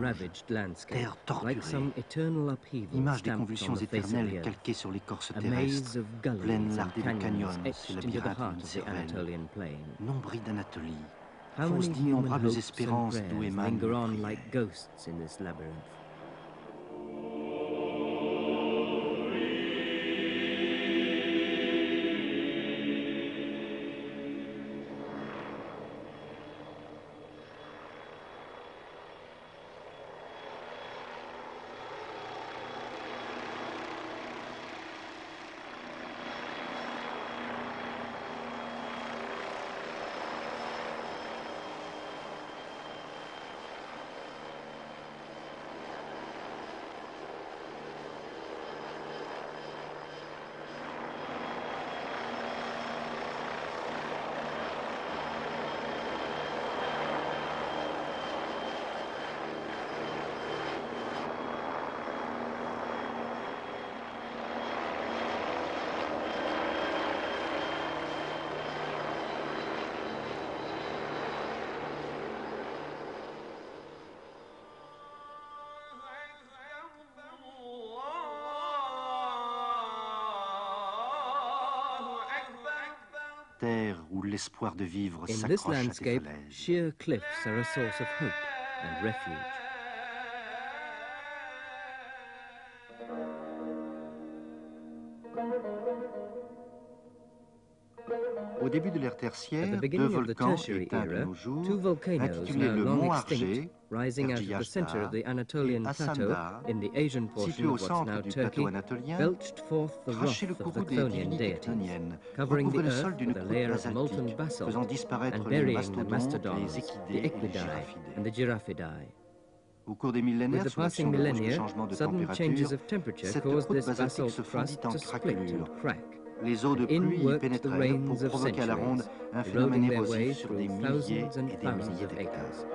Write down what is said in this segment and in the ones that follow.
ravaged landscape, terre torturée, image des convulsions éternelles calquées sur l'écorce terrestre, and lardée de canyons c'est the labyrinthe d'une cervelle. Nombris d'Anatolie, many d'innombrables espérances d'où émanent terre où l'espoir de vivre In this s'accroche à landscape, falaises. sheer cliffs are a source of hope and refuge. Début de l'ère tertiaire, At the deux beginning of the volcans tertiary éteints de era, nos jours, two volcanoes intitulés now le long Mont extinct, Argé, rising out of the center of the Anatolian et plateau Assanda, in the Asian situés portion au of what's centre now du Turkey, plateau anatolien, belched forth the crachaient le wrath of courroux the des Chthonian divinités deities, chthoniennes, covering the recouvraient le earth sol d'une with a croûte layer of molten basaltique, basalt faisant disparaître and les burying the mastodontes, mastodons, les the équidés et les equidae, giraffidés. and the giraffidae. Au cours des With millénaires, the sous l'action passing de brusques millennia, changements de sudden changes température, of temperature cette caused croûte this basaltique basalt se fondit crust en to split craquelures. and crack. Les eaux de pluie y pénétrèrent pour provoquer à la ronde un phénomène érosif sur des milliers et des milliers d'hectares.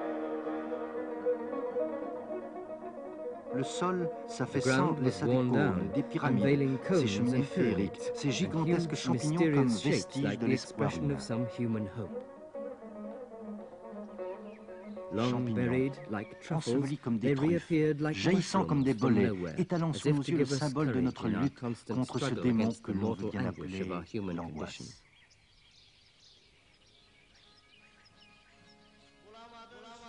Le sol s'affaissant laissa des cônes, des pyramides, ces cheminées féeriques, ces gigantesques champignons comme vestiges de l'espoir humain. Champignons, ensevelis comme des truffes, jaillissant comme des bolets, étalant sous nos yeux le symbole de notre lutte contre ce démon que l'on veut bien appeler l'angoisse.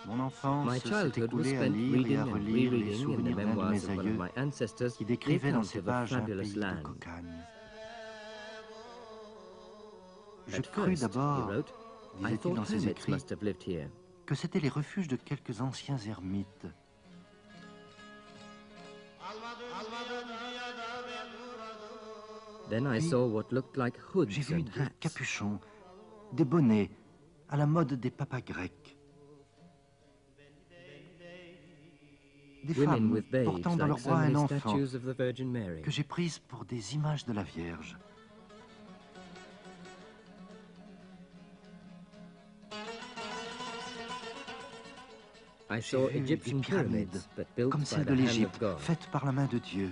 Mon enfance s'est écoulée à lire et à relire les souvenirs d'un de mes aïeux qui décrivait dans ses pages un pays de cocagne. Je crus d'abord, disait-il dans ses écrits, que c'étaient les refuges de quelques anciens ermites. Then I Puis, saw what looked like hoods J'ai vu des capuchons, des bonnets, à la mode des papas grecs. Des femmes portant dans leurs bras un enfant que j'ai prises pour des images de la Vierge. J'ai saw vu Egyptian des pyramides, comme the de hand l'Égypte, of God. faites par la main de Dieu.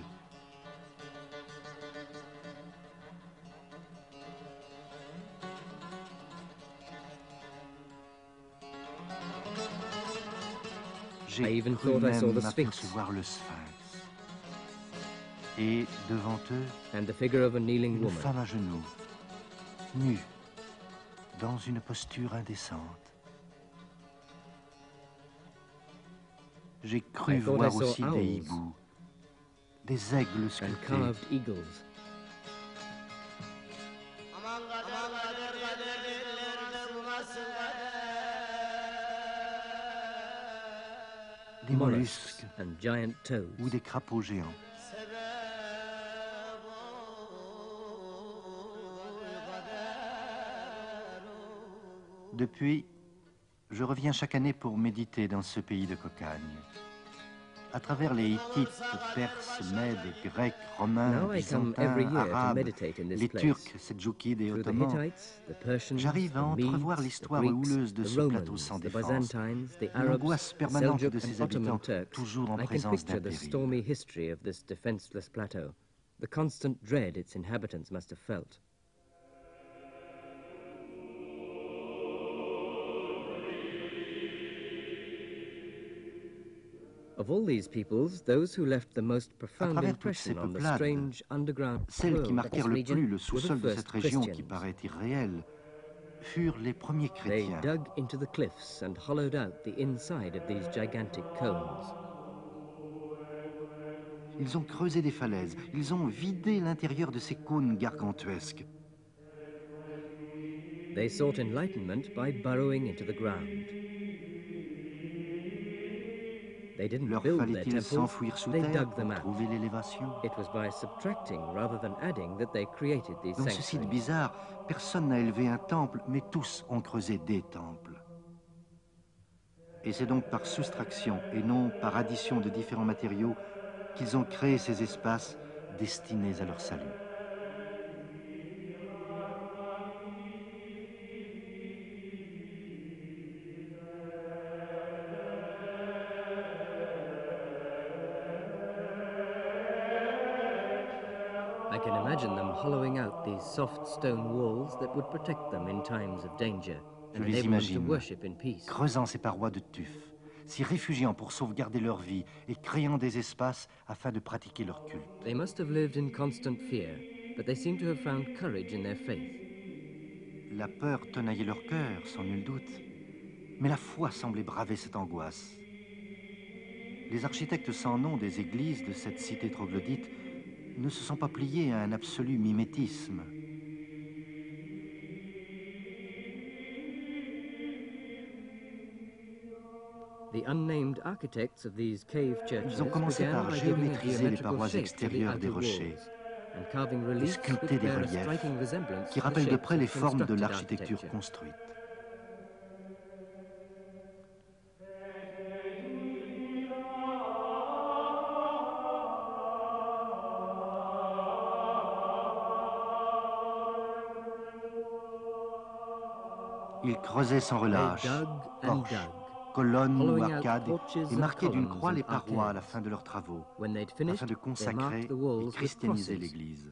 I J'ai even cru thought I saw même the Sphinx. apercevoir le Sphinx. Et devant eux, and the figure of a kneeling une femme à genoux, nue, dans une posture indécente. J'ai cru voir aussi des hiboux, des aigles sculptés, des mollusques mollusks and giant toads. ou des crapauds géants. Depuis, je reviens chaque année pour méditer dans ce pays de cocagne. À travers les Hittites, Perses, Mèdes, Grecs, Romains, Byzantins, Arabes, les. Turcs, Seldjoukides et Ottomans, J'arrive à entrevoir l'histoire houleuse de ce plateau sans défense, l'angoisse permanente de ses habitants, toujours en présence d'un péril. stormy history of this defenseless plateau, the constant dread its inhabitants must have felt. Of all these peoples, those who left the most profound impression on the strange underground Celles qui marquèrent le plus le sous-sol de cette région qui paraît irréelle furent les premiers They chrétiens. dug into the cliffs and hollowed out the inside of these gigantic cones. Ils ont creusé des falaises, ils ont vidé l'intérieur de ces cônes gargantuesques. They sought enlightenment by burrowing into the ground. Leur fallait-il s'enfouir sous terre dug pour trouver l'élévation? It was by subtracting rather than adding that they created these Dans ce site bizarre, personne n'a élevé un temple, mais tous ont creusé des temples. Et c'est donc par soustraction et non par addition de différents matériaux qu'ils ont créé ces espaces destinés à leur salut. Hollowing out these soft stone walls that would protect them in times of danger Je and les enable them to imagine. worship in peace. creusant ces parois de tuf, s'y réfugiant pour sauvegarder leur vie et créant des espaces afin de pratiquer leur culte. They must have lived in constant fear, but they seem to have found courage in their faith. La peur tenaillait leur cœur, sans nul doute, mais la foi semblait braver cette angoisse. Les architectes sans nom des églises de cette cité troglodyte ne se sont pas pliés à un absolu mimétisme. Ils ont commencé par géométriser les parois extérieures des rochers, reliefs sculpter des reliefs qui rappellent de près les formes de l'architecture architecture. construite. Ils creusaient sans relâche, porches, colonnes ou arcades, et marquaient d'une croix les parois à la fin de leurs travaux, afin de consacrer et christianiser l'Église.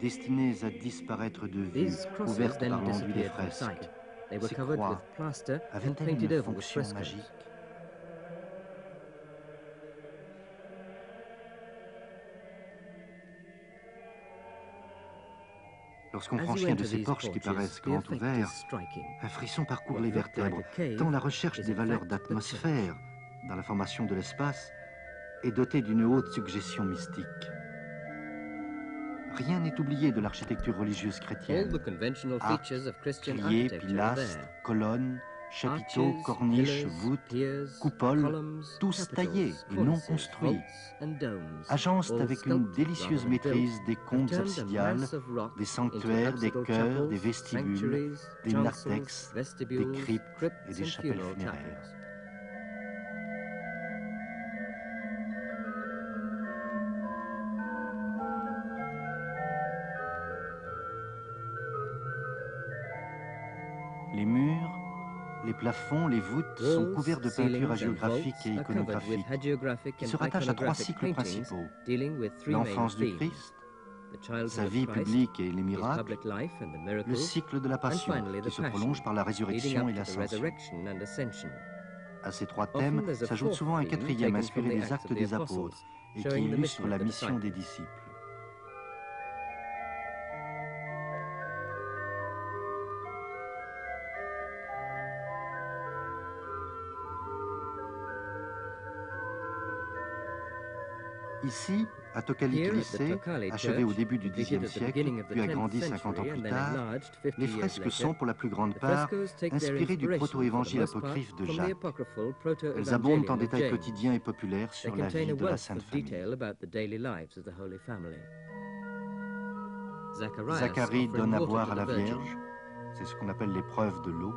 Destinés à disparaître de vue, couvertes par l'enduit des fresques, Ces covered croix with plaster and avaient-elles painted une fonction magique? Lorsqu'on franchit un de ces porches qui paraissent grands ouverts, un frisson parcourt les vertèbres, tant la recherche des valeurs d'atmosphère dans la formation de l'espace est dotée d'une haute suggestion mystique. Rien n'est oublié de l'architecture religieuse chrétienne. Arcs, Piliers, pilastres, colonnes, chapiteaux, corniches, voûtes, coupoles, tous taillés et non construits, agencent avec une délicieuse maîtrise des a absidiales, des sanctuaires, des chœurs, des vestibules, des narthex, des cryptes et des chapelles funéraires. Les murs, les plafonds, les voûtes sont couverts de peintures hagiographiques et iconographiques qui se rattachent à trois cycles principaux. L'enfance du Christ, sa vie publique et les miracles, le cycle de la passion qui se prolonge par la résurrection et l'ascension. À ces trois thèmes s'ajoute souvent un quatrième inspiré des actes des apôtres et qui illustre la mission des disciples. Ici, à Tokali Here at the Kilissé, Tokali achevé au début du Xe siècle, puis 10th agrandi 50 ans plus tard, enlarged 50 les fresques sont pour la plus grande part inspirées du proto-évangile apocryphe de Jacques. Elles abondent en détails quotidiens et populaires sur la vie de la Sainte Famille. Zacharie donne à boire à la. Vierge, c'est ce qu'on appelle l'épreuve de l'eau.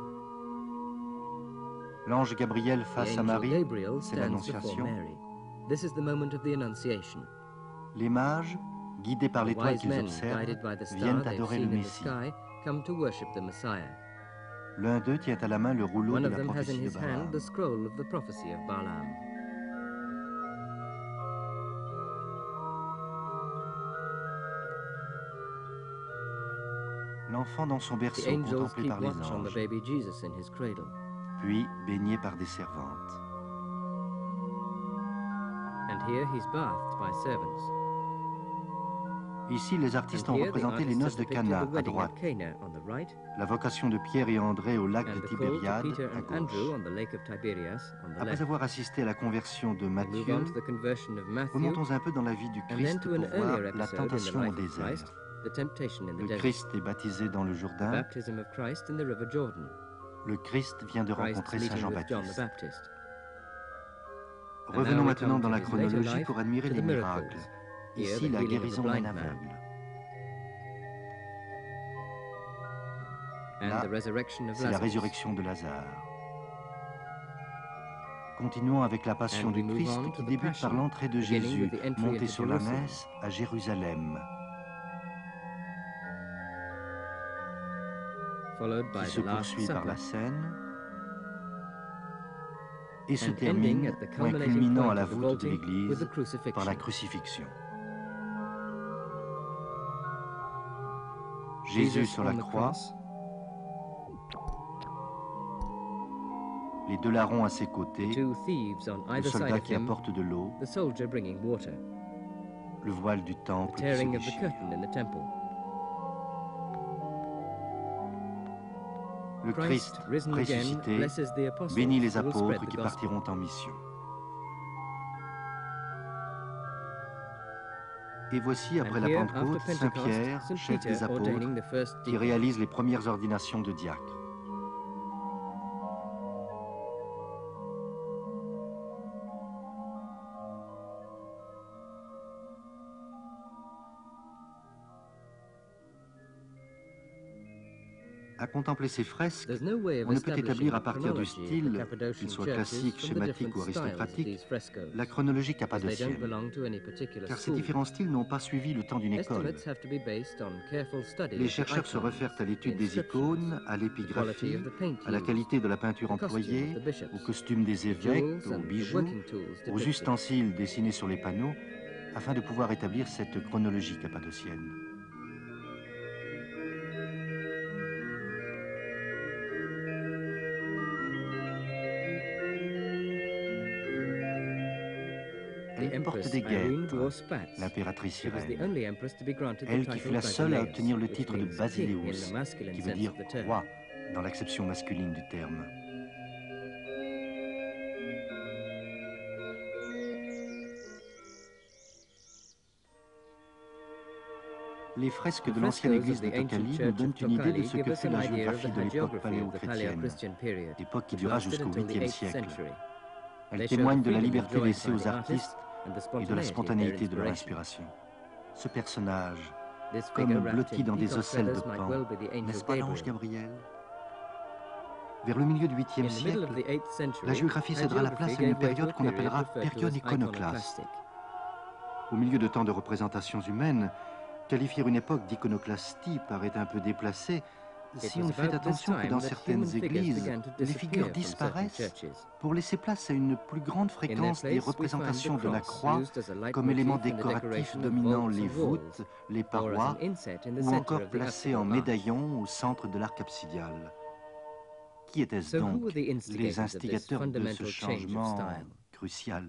L'ange Gabriel face à Marie, c'est l'Annonciation. This is the moment of the Annunciation. Les mages, guidés par The l'étoile qu'ils observent, guided by the star viennent adorer le Messie. sky, come to worship the Messiah. L'un d'eux tient à la main le rouleau One de of la prophétie de Balaam. the scroll of the prophecy of Balaam. L'enfant dans son The berceau, contemplé par les anges. baby Jesus in his cradle. puis baignée par des servantes. And here he's bathed by servants. Ici, les artistes ont représenté les noces de Cana à droite, la vocation de Pierre et André au lac de Tibériade à gauche. Après avoir assisté à la conversion de Matthieu, remontons un peu dans la vie du Christ pour voir la tentation au désert. Le Christ est baptisé dans le Jourdain. Le Christ vient de rencontrer Saint Jean-Baptiste. Revenons maintenant dans la chronologie pour admirer les miracles. Ici, la guérison d'un aveugle. Là, C'est la résurrection de Lazare. Continuons avec la passion du Christ qui débute par l'entrée de Jésus, monté sur la messe à Jérusalem, qui se poursuit par la scène et se termine, culminating culminant à la voûte de l'Église, par la crucifixion. Jésus sur la croix, les deux larrons à ses côtés, le soldat qui apporte de l'eau, le voile du temple qui se déchire. Le Christ, ressuscité bénit les apôtres qui partiront en mission. Et voici, après la Pentecôte, Saint Pierre, chef des apôtres, qui réalise les premières ordinations de diacres. Contempler ces fresques, On ne peut établir à partir du style, qu'il soit classique, schématique ou aristocratique, la chronologie cappadocienne, car ces différents styles n'ont pas suivi le temps d'une école. Les chercheurs se réfèrent à l'étude des icônes, à l'épigraphie, à la qualité de la peinture employée, aux costumes des évêques, aux bijoux, aux ustensiles dessinés sur les panneaux, afin de pouvoir établir cette chronologie cappadocienne. The Elle porte Empress des spats. l'impératrice Irène, elle qui fut la seule à obtenir le titre de Basileus, qui veut dire roi dans l'acception masculine du terme. Les fresques de l'ancienne église de Tokali nous donnent une idée de ce que fut la géographie de l'époque paléochrétienne, époque qui dura jusqu'au until the 8e 8th siècle. Elle témoigne de la liberté laissée aux artistes et de la spontanéité de leur inspiration. Ce personnage, comme blotti dans des ocelles de pan, n'est-ce pas l'ange Gabriel? Vers le milieu du In 8e the middle siècle, of the 8th century, la géographie cédera la place à une période qu'on appellera période as iconoclaste. Au milieu de tant de représentations humaines, qualifier une époque d'iconoclastie paraît un peu déplacé si on fait attention que dans certaines églises, les figures disparaissent pour laisser place à une plus grande fréquence des représentations de la croix comme élément décoratif dominant les voûtes, les parois, ou encore placé en médaillon au centre de l'arc absidial. Qui étaient-ce donc les instigateurs de ce changement crucial?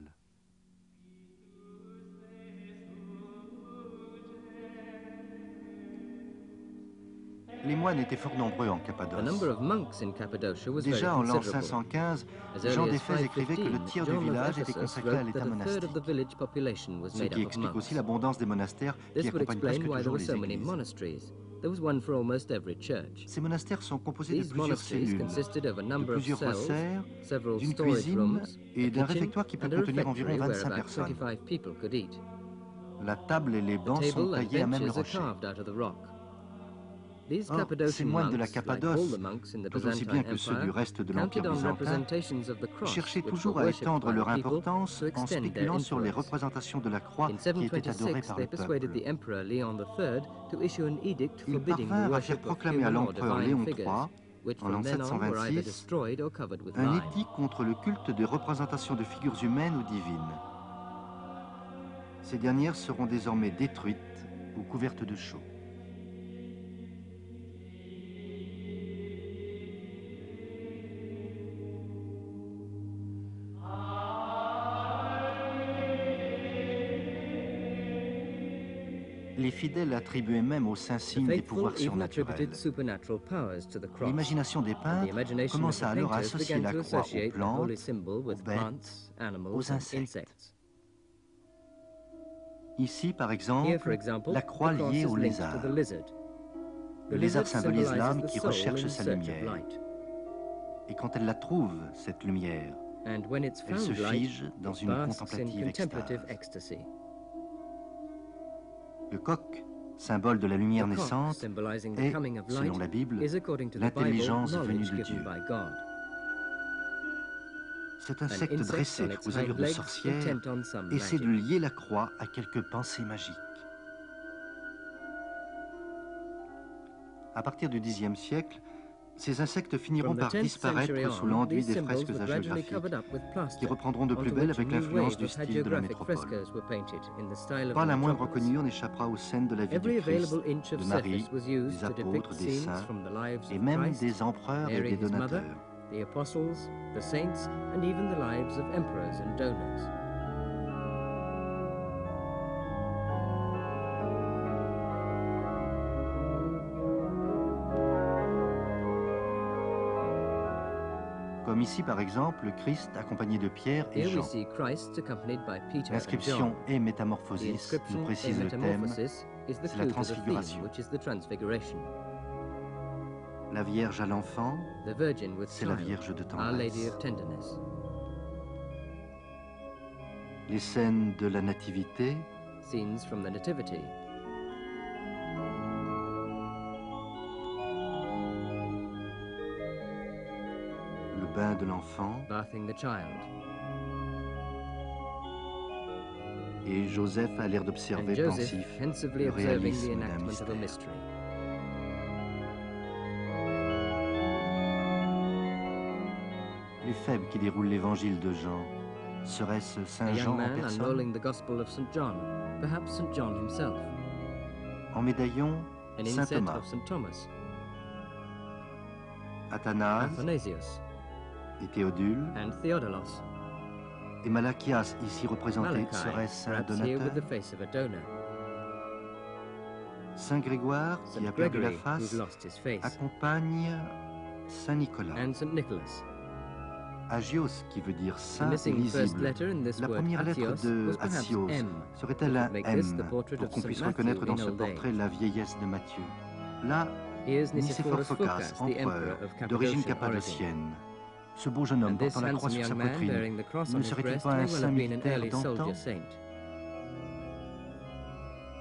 Les moines étaient fort nombreux en Cappadoce. Déjà en l'an considerable. 515, As Jean d'Éphèse écrivait que le 515, tiers du village était consacré à l'état monastique, ce qui explique aussi l'abondance des monastères qui accompagnent presque toujours les églises. monasteries. There was one for almost every church. Ces monastères sont composés de plusieurs cellules, de plusieurs several d'une cuisine et d'un réfectoire qui peut contenir environ refectory where 25 about personnes. 25 people could eat. La table et les bancs sont taillés à même le rocher. Or, ces moines de la Cappadoce, tout aussi bien que ceux du reste de l'Empire byzantin, cherchaient toujours à étendre leur importance en spéculant sur les représentations de la croix qui étaient adorées 726, par le peuple. Ils parvinrent à faire proclamer à l'empereur Léon III, en l'an then on were either 726, destroyed or covered with un édit contre le culte des représentations de figures humaines ou divines. Ces dernières seront désormais détruites ou couvertes de chaux. Les fidèles attribuaient même au Saint-Signe des pouvoirs surnaturels. L'imagination des peintres commença alors à associer la croix aux plantes, aux bêtes, aux insectes. Ici, par exemple, la croix liée au lézard. Le lézard symbolise l'âme qui recherche sa lumière. Et quand elle la trouve, cette lumière, elle se fige dans une contemplative extase. Le coq, symbole de la lumière naissante, est, selon la Bible, l'intelligence venue de Dieu. Cet insecte dressé aux allures de sorcière essaie de lier la croix à quelques pensées magiques. À partir du Xe siècle, ces insectes finiront par disparaître sous l'enduit des fresques hagiographiques, qui reprendront de plus belle avec l'influence du style de la métropole. Pas la moindre reconnure n'échappera aux scènes de la vie du Christ, de Marie, des apôtres, des saints, et même des empereurs et des donateurs. Ici par exemple le Christ accompagné de Pierre et Jean. L'inscription et métamorphosis nous précise le thème, c'est la transfiguration. La Vierge à l'enfant, c'est la Vierge de tendresse. Les scènes de la Nativité, bain de l'enfant. Et Joseph a l'air d'observer pensif le réalisme d'un mystère. Les faibles qui déroulent l'évangile de Jean, serait-ce Saint Jean en personne? En médaillon, Saint Thomas. Athanase, et Théodule, et Malachias, ici représenté, serait Saint Donateur. Saint Grégoire, qui a perdu la face, accompagne Saint Nicolas. Agios, qui veut dire saint et lisible. La première lettre de Agios. Serait-elle un M? pour qu'on puisse reconnaître dans ce portrait la vieillesse de Matthieu. Là, Nicéphore Phocas, empereur, d'origine cappadocienne. Ce beau jeune homme portant la croix sur sa poitrine ne serait-il pas un saint militaire d'antan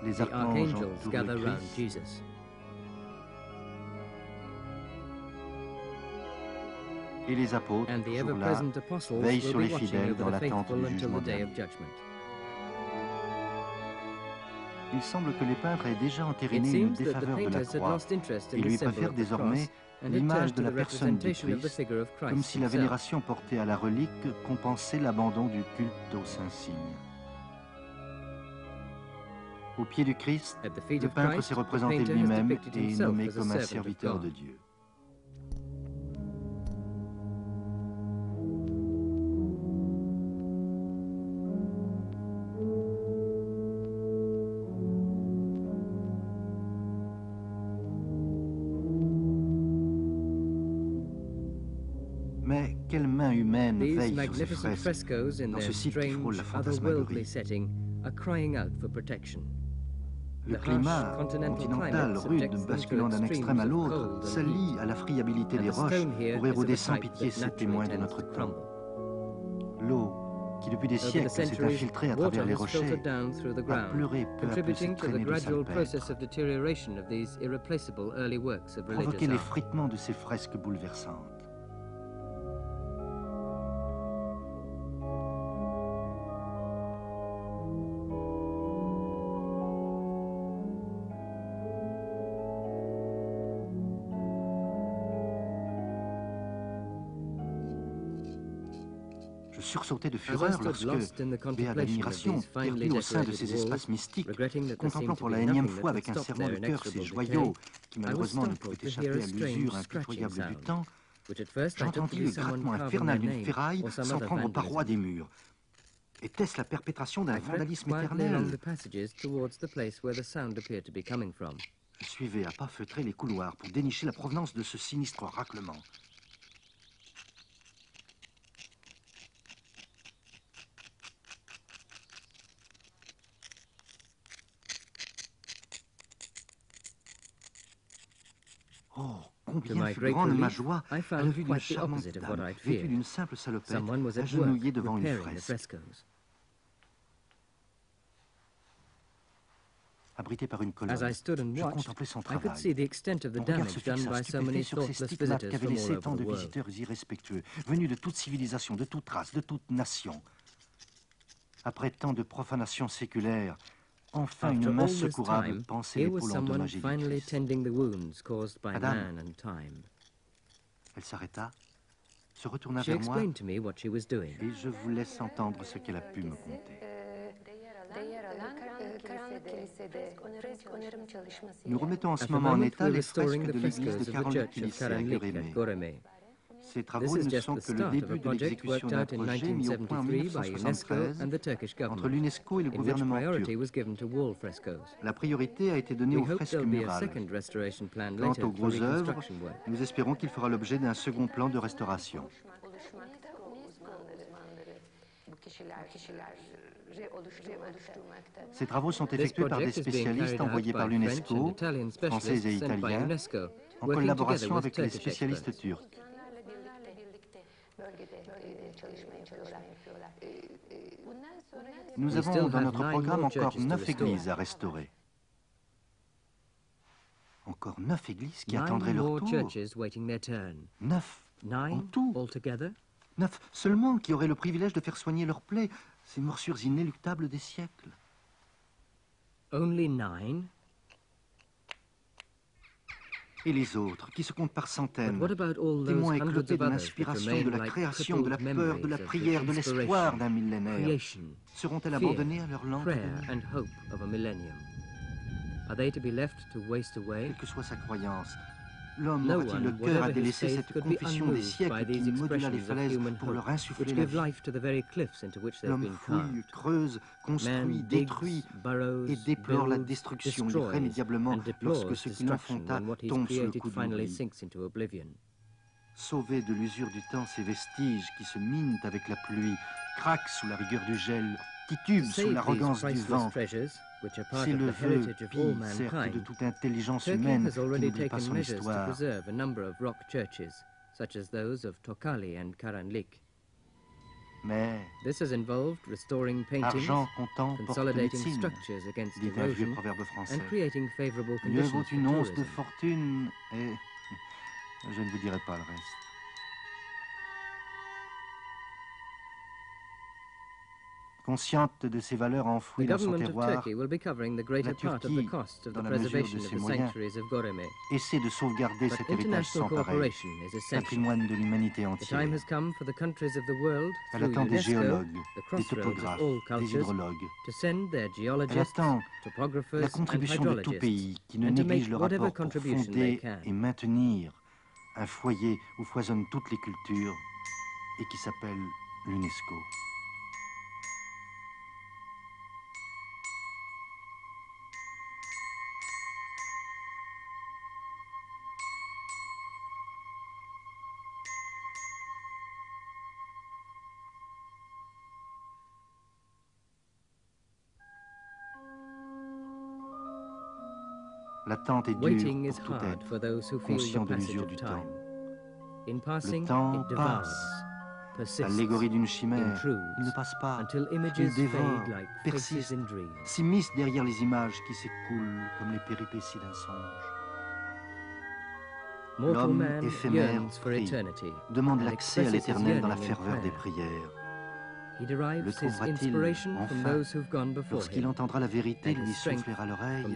Les archanges entourent le Christ. Et les apôtres, toujours là, veillent sur les fidèles dans l'attente du jugement dernier. Il semble que les peintres aient déjà entériné une défaveur de la croix et lui préfèrent désormais l'image de la personne du Christ, comme si la vénération portée à la relique compensait l'abandon du culte au Saint-Signe. Au pied du Christ, le peintre s'est représenté lui-même et nommé comme un serviteur de Dieu. Veille sur ces fresques dans ce site qui frôle la fantasmagorie. Le climat continental, rude, basculant d'un extrême à l'autre, s'allie à la friabilité des roches pour éroder sans pitié ces témoins de notre temps. L'eau, qui depuis des siècles s'est infiltrée à travers les rochers, a pleuré peu à peu cette traînée de salpêtre, provoqué l'effritement de ces fresques bouleversantes. Sursautait de fureur lorsque, béat d'admiration, perdu au sein de ces espaces mystiques, contemplant pour la énième fois avec un serment de cœur ces joyaux qui malheureusement ne pouvaient échapper à l'usure impitoyable du temps, j'entendis le grattement infernal d'une ferraille s'en prendre aux parois des murs. Était-ce la perpétration d'un vandalisme éternel. Je suivais à pas feutrés les couloirs pour dénicher la provenance de ce sinistre raclement. Oh, To combien fut grande ma joie I à la vue d'une charmante dame, vêtue d'une simple salopette, agenouillée devant une fresque. Abrité par une colonne, je contemplais son travail. Mon regard se fixa stupéfait sur ces stigmates qu'avaient laissés tant de visiteurs irrespectueux, venus de toute civilisation, de toute race, de toute nation. Après tant de profanation séculaire, enfin une main secourable was l'épaule endommagée Madame. Elle s'arrêta, se retourna She vers moi explained to me what she was doing. et je vous laisse entendre ce qu'elle a pu me conter. Nous remettons en ce moment en état les fresques de l'église de of Kilissé à Goreme. Ces travaux ne sont que le début de l'exécution d'un projet mis au point en 1973 by UNESCO 1973 and the Turkish entre l'UNESCO et le gouvernement turc. La priorité a été donnée aux fresques murales. Quant aux grosses œuvres, nous espérons qu'il fera l'objet d'un second plan de restauration. Ces travaux sont effectués par des spécialistes envoyés par l'UNESCO, français et italiens, en collaboration avec les spécialistes turcs. Nous avons dans notre programme encore neuf églises à restaurer. Encore neuf églises qui attendraient leur tour. Neuf. Nine tout. Neuf seulement qui auraient le privilège de faire soigner leurs plaies, ces morsures inéluctables des siècles. Only nine? Et les autres, qui se comptent par centaines, témoins of de l'inspiration, de la création, de la peur, de la prière, de l'espoir d'un millénaire Seront-elles abandonnées à leur lente prayer, agonie and hope of a millennium? Are they to be left to waste away? Quelle que soit sa croyance, l'homme aura-t-il le cœur à délaisser cette confession des siècles qui modula les falaises pour leur insuffler la vie? L'homme fouille, creuse, construit, détruit et déplore la destruction irrémédiablement lorsque ce qu'il he's tombe sous le coup de l'oubli. Sauver de l'usure du temps ces vestiges qui se minent avec la pluie, craquent sous la rigueur du gel, titubent sous l'arrogance du vent. Treasures, which are part C'est of le the vœu heritage of all pie, certes, de mankind. toute intelligence humaine has qui already n'oublie pas taken son measures to histoire. preserve a number of rock churches, such as those of Tokali and Karanlik. Mais This has involved restoring paintings, consolidating structures against erosion, and creating favorable Mieux conditions vaut for une once de fortune et je ne vous dirai pas le reste. Consciente de ces valeurs enfouies dans son terroir, la Turquie, dans la mesure de ses moyens, essaie de sauvegarder cet héritage sans pareil, patrimoine de l'humanité entière. Elle attend des géologues, des topographes, des hydrologues, Elle attend la contribution de tout pays qui ne néglige le rapport pour fonder et maintenir un foyer où foisonnent toutes les cultures et qui s'appelle l'UNESCO. L'attente est dure pour tout être. conscient de l'usure du temps. Passing, temps passe. L'allégorie d'une chimère, il ne passe pas. until Il images dévore, persiste, s'immisce derrière les images qui s'écoulent comme les péripéties d'un songe. L'homme éphémère prie, demande and l'accès à l'éternel dans la ferveur des prières. Le trouvera-t-il, enfin, Lorsqu'il entendra la vérité lui souffler à l'oreille,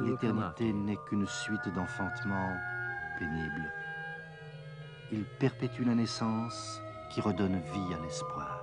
l'éternité n'est qu'une suite d'enfantements pénibles. Il perpétue la naissance qui redonne vie à l'espoir.